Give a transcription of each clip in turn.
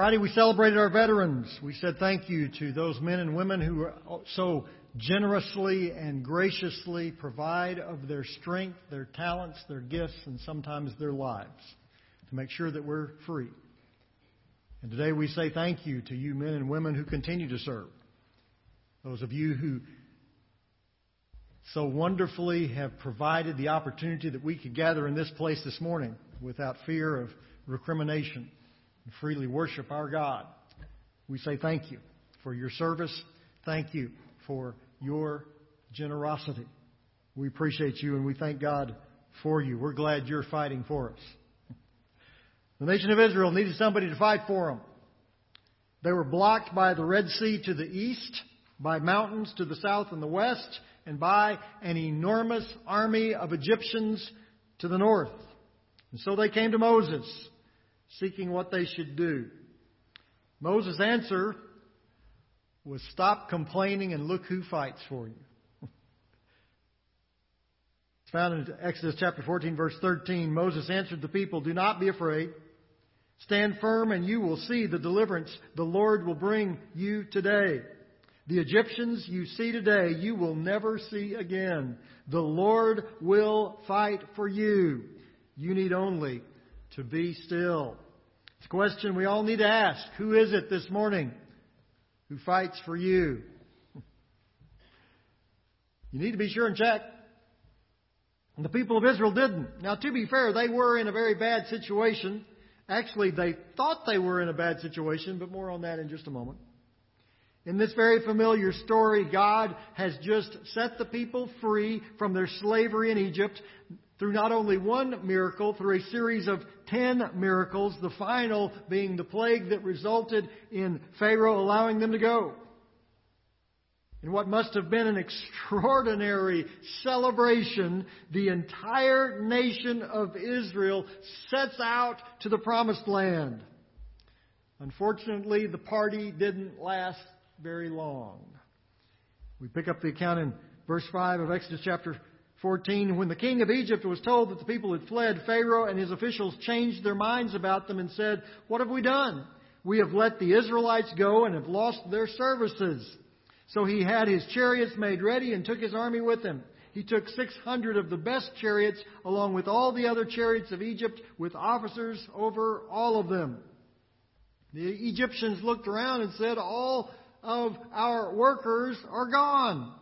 Friday we celebrated our veterans. We said thank you to those men and women who so generously and graciously provide of their strength, their talents, their gifts, and sometimes their lives to make sure that we're free. And today we say thank you to you men and women who continue to serve. Those of you who so wonderfully have provided the opportunity that we could gather in this place this morning without fear of recrimination and freely worship our God. We say thank you for your service. Thank you for your generosity. We appreciate you and we thank God for you. We're glad you're fighting for us. The nation of Israel needed somebody to fight for them. They were blocked by the Red Sea to the east, by mountains to the south and the west, and by an enormous army of Egyptians to the north. And so they came to Moses, seeking what they should do. Moses' answer was stop complaining and look who fights for you. It's found in Exodus chapter 14 verse 13. Moses answered the people, do not be afraid. Stand firm and you will see the deliverance the Lord will bring you today. The Egyptians you see today, you will never see again. The Lord will fight for you. You need only to be still. It's a question we all need to ask. Who is it this morning who fights for you? You need to be sure and check. And the people of Israel didn't. Now, to be fair, they were in a very bad situation. Actually, they thought they were in a bad situation, but more on that in just a moment. In this very familiar story, God has just set the people free from their slavery in Egypt through not only one miracle, through a series of ten miracles, the final being the plague that resulted in Pharaoh allowing them to go. In what must have been an extraordinary celebration, the entire nation of Israel sets out to the promised land. Unfortunately, the party didn't last very long. We pick up the account in verse 5 of Exodus chapter 14. When the king of Egypt was told that the people had fled, Pharaoh and his officials changed their minds about them and said, What have we done? We have let the Israelites go and have lost their services. So he had his chariots made ready and took his army with him. He took 600 of the best chariots along with all the other chariots of Egypt with officers over all of them. The Egyptians looked around and said, all of our workers are gone.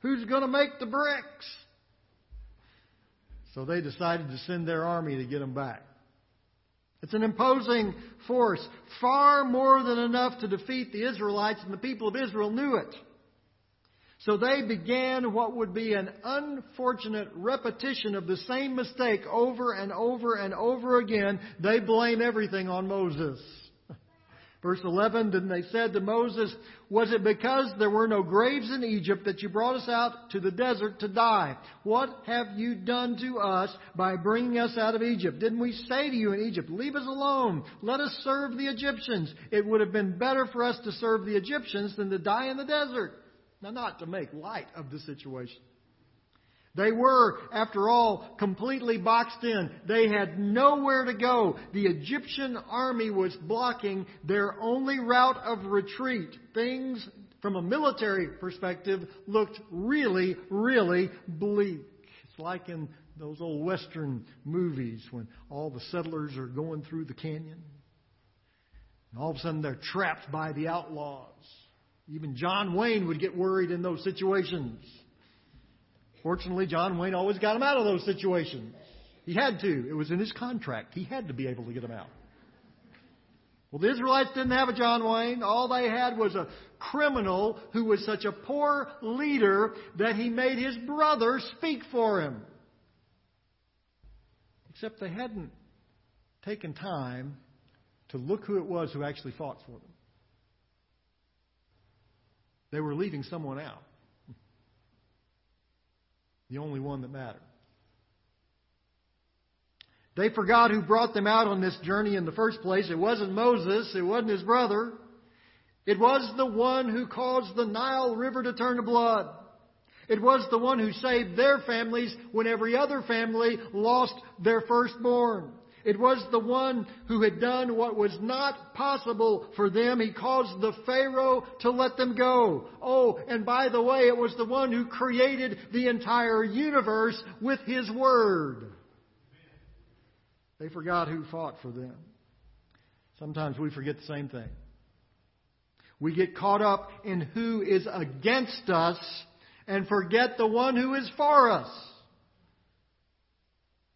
Who's going to make the bricks? So they decided to send their army to get them back. It's an imposing force, far more than enough to defeat the Israelites, and the people of Israel knew it. So they began what would be an unfortunate repetition of the same mistake over and over and over again. They blame everything on Moses. Verse 11, then they said to Moses, Was it because there were no graves in Egypt that you brought us out to the desert to die? What have you done to us by bringing us out of Egypt? Didn't we say to you in Egypt, Leave us alone, let us serve the Egyptians? It would have been better for us to serve the Egyptians than to die in the desert. Now, not to make light of the situation. They were, after all, completely boxed in. They had nowhere to go. The Egyptian army was blocking their only route of retreat. Things, from a military perspective, looked really, really bleak. It's like in those old Western movies when all the settlers are going through the canyon. And all of a sudden they're trapped by the outlaws. Even John Wayne would get worried in those situations. Fortunately, John Wayne always got him out of those situations. He had to. It was in his contract. He had to be able to get him out. Well, the Israelites didn't have a John Wayne. All they had was a criminal who was such a poor leader that he made his brother speak for him. Except they hadn't taken time to look who it was who actually fought for them. They were leaving someone out. The only one that mattered. They forgot who brought them out on this journey in the first place. It wasn't Moses. It wasn't his brother. It was the one who caused the Nile River to turn to blood. It was the one who saved their families when every other family lost their firstborn. It was the one who had done what was not possible for them. He caused the Pharaoh to let them go. Oh, and by the way, it was the one who created the entire universe with His Word. They forgot who fought for them. Sometimes we forget the same thing. We get caught up in who is against us and forget the one who is for us.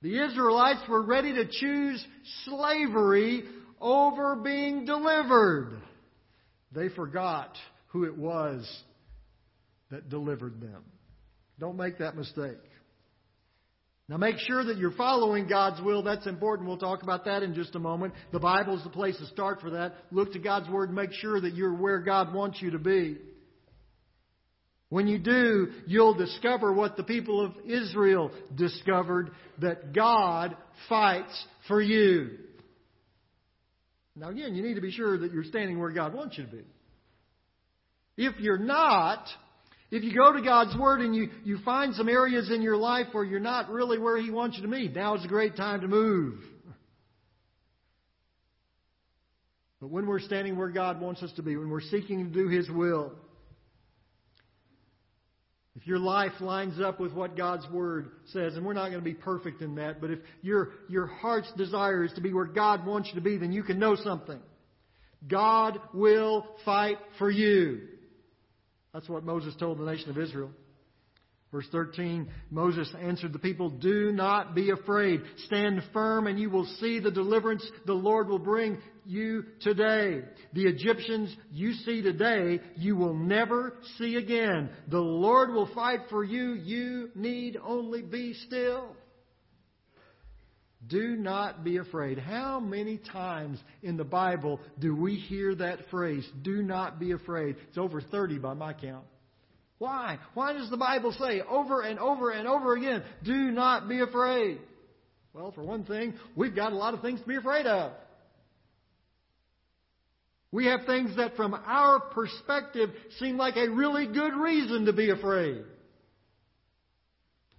The Israelites were ready to choose slavery over being delivered. They forgot who it was that delivered them. Don't make that mistake. Now make sure that you're following God's will. That's important. We'll talk about that in just a moment. The Bible is the place to start for that. Look to God's Word and make sure that you're where God wants you to be. When you do, you'll discover what the people of Israel discovered that God fights for you. Now, again, you need to be sure that you're standing where God wants you to be. If you're not, if you go to God's Word and you, you find some areas in your life where you're not really where He wants you to be, now is a great time to move. But when we're standing where God wants us to be, when we're seeking to do His will, if your life lines up with what God's Word says, and we're not going to be perfect in that, but if your, your heart's desire is to be where God wants you to be, then you can know something. God will fight for you. That's what Moses told the nation of Israel. Verse 13, Moses answered the people, Do not be afraid. Stand firm and you will see the deliverance the Lord will bring you today. The Egyptians you see today, you will never see again. The Lord will fight for you. You need only be still. Do not be afraid. How many times in the Bible do we hear that phrase, do not be afraid? It's over 30 by my count. Why? Why does the Bible say over and over and over again, do not be afraid? Well, for one thing, we've got a lot of things to be afraid of. We have things that from our perspective seem like a really good reason to be afraid.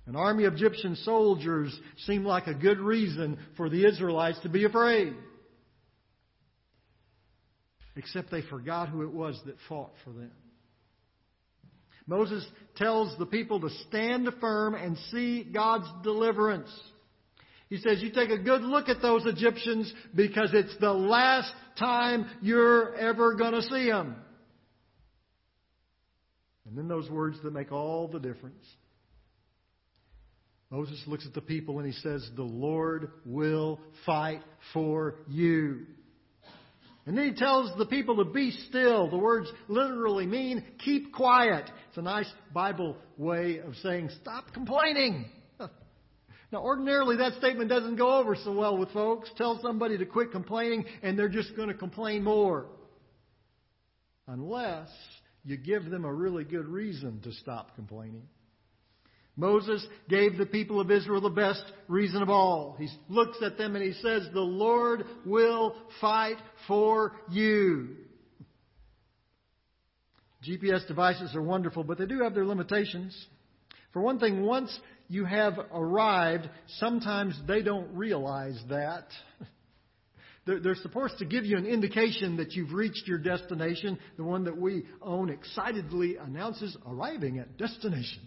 An army of Egyptian soldiers seemed like a good reason for the Israelites to be afraid. Except they forgot who it was that fought for them. Moses tells the people to stand firm and see God's deliverance. He says, You take a good look at those Egyptians because it's the last time you're ever going to see them. And then those words that make all the difference. Moses looks at the people and he says, The Lord will fight for you. And then he tells the people to be still. The words literally mean keep quiet. It's a nice Bible way of saying stop complaining. Now, ordinarily, that statement doesn't go over so well with folks. Tell somebody to quit complaining, and they're just going to complain more. Unless you give them a really good reason to stop complaining. Moses gave the people of Israel the best reason of all. He looks at them and he says, The Lord will fight for you. GPS devices are wonderful, but they do have their limitations. For one thing, once you have arrived, sometimes they don't realize that. They're, supposed to give you an indication that you've reached your destination. The one that we own excitedly announces arriving at destination.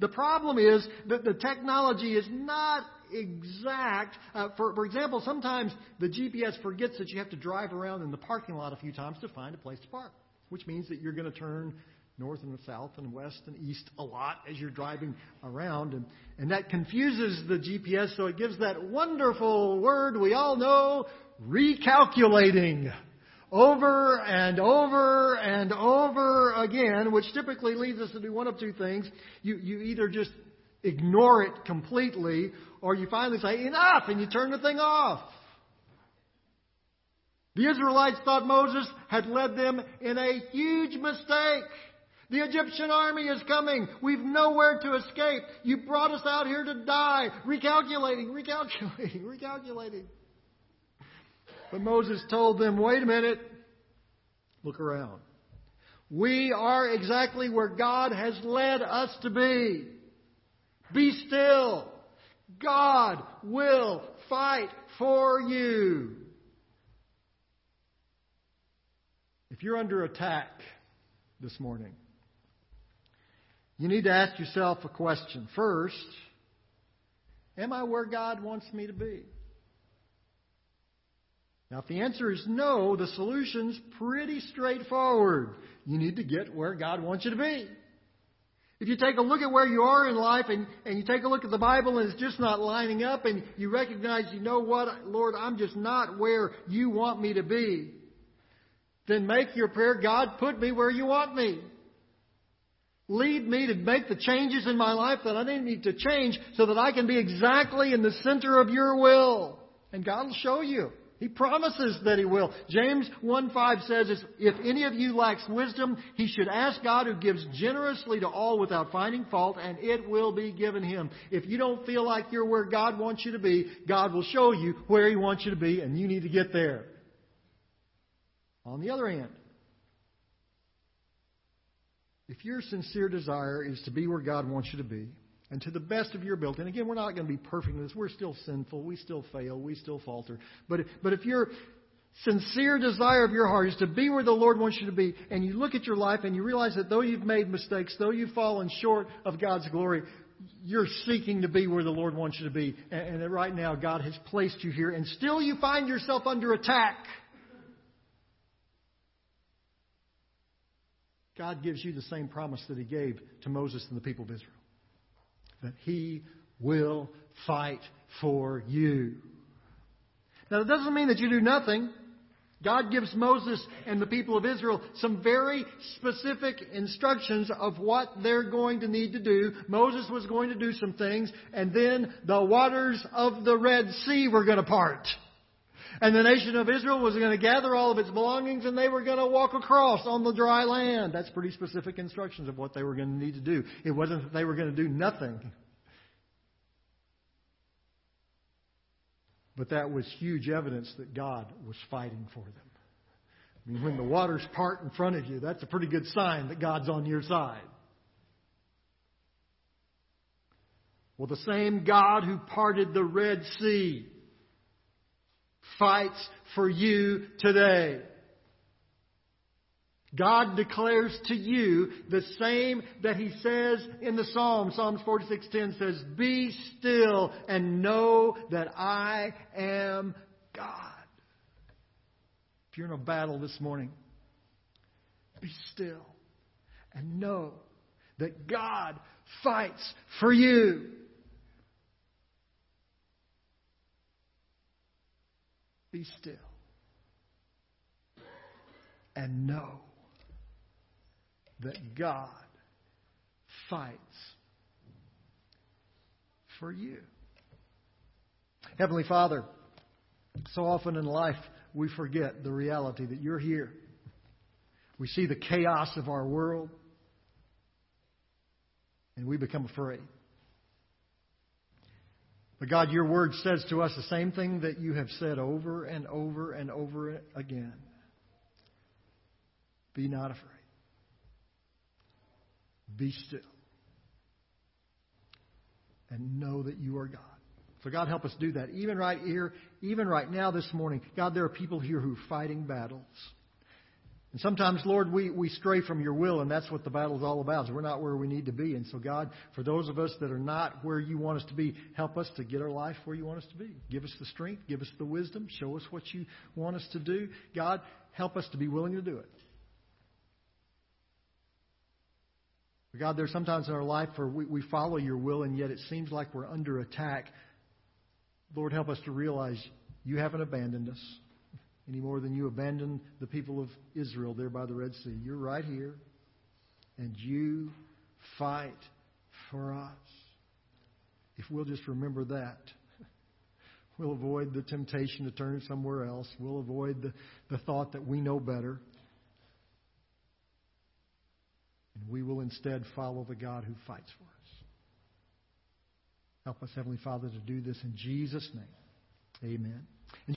The problem is that the technology is not exact. Uh, for, for example, sometimes the GPS forgets that you have to drive around in the parking lot a few times to find a place to park, which means that you're going to turn north and south and west and east a lot as you're driving around. And, and that confuses the GPS, so it gives that wonderful word we all know, recalculating over and over and over again, which typically leads us to do one of two things. You, you either just ignore it completely, or you finally say, enough, and you turn the thing off. The Israelites thought Moses had led them in a huge mistake. The Egyptian army is coming. We've nowhere to escape. You brought us out here to die. Recalculating, recalculating, recalculating. But Moses told them, wait a minute, look around. We are exactly where God has led us to be. Be still. God will fight for you. If you're under attack this morning, you need to ask yourself a question. First, am I where God wants me to be? Now, if the answer is no, the solution's pretty straightforward. You need to get where God wants you to be. If you take a look at where you are in life and, and you take a look at the Bible and it's just not lining up and you recognize, you know what, Lord, I'm just not where you want me to be, then make your prayer, God, put me where you want me. Lead me to make the changes in my life that I need to change so that I can be exactly in the center of your will. And God will show you. He promises that He will. James 1.5 says, If any of you lacks wisdom, he should ask God who gives generously to all without finding fault, and it will be given him. If you don't feel like you're where God wants you to be, God will show you where He wants you to be, and you need to get there. On the other hand, if your sincere desire is to be where God wants you to be, and to the best of your ability. And again, we're not going to be perfect in this. We're still sinful. We still fail. We still falter. But, but if your sincere desire of your heart is to be where the Lord wants you to be, and you look at your life and you realize that though you've made mistakes, though you've fallen short of God's glory, you're seeking to be where the Lord wants you to be. And, and right now God has placed you here, and still you find yourself under attack. God gives you the same promise that He gave to Moses and the people of Israel that He will fight for you. Now, that doesn't mean that you do nothing. God gives Moses and the people of Israel some very specific instructions of what they're going to need to do. Moses was going to do some things, and then the waters of the Red Sea were going to part. And the nation of Israel was going to gather all of its belongings and they were going to walk across on the dry land. That's pretty specific instructions of what they were going to need to do. It wasn't that they were going to do nothing. But that was huge evidence that God was fighting for them. I mean, when the waters part in front of you, that's a pretty good sign that God's on your side. Well, the same God who parted the Red Sea fights for you today. God declares to you the same that he says in the Psalm. Psalms 46:10 says, "Be still and know that I am God." If you're in a battle this morning, be still and know that God fights for you. Be still and know that God fights for you. Heavenly Father, so often in life we forget the reality that you're here. We see the chaos of our world and we become afraid. But God, your word says to us the same thing that you have said over and over and over again. Be not afraid. Be still. And know that you are God. So God help us do that. Even right here, even right now this morning, God, there are people here who are fighting battles. And sometimes, Lord, we, we stray from your will, and that's what the battle is all about. Is we're not where we need to be. And so, God, for those of us that are not where you want us to be, help us to get our life where you want us to be. Give us the strength, give us the wisdom, show us what you want us to do. God, help us to be willing to do it. God, there's sometimes in our life where we, we follow your will, and yet it seems like we're under attack. Lord, help us to realize you haven't abandoned us any more than you abandoned the people of Israel there by the Red Sea. You're right here, and you fight for us. If we'll just remember that, we'll avoid the temptation to turn somewhere else. We'll avoid the, the thought that we know better. And we will instead follow the God who fights for us. Help us, Heavenly Father, to do this in Jesus' name. Amen.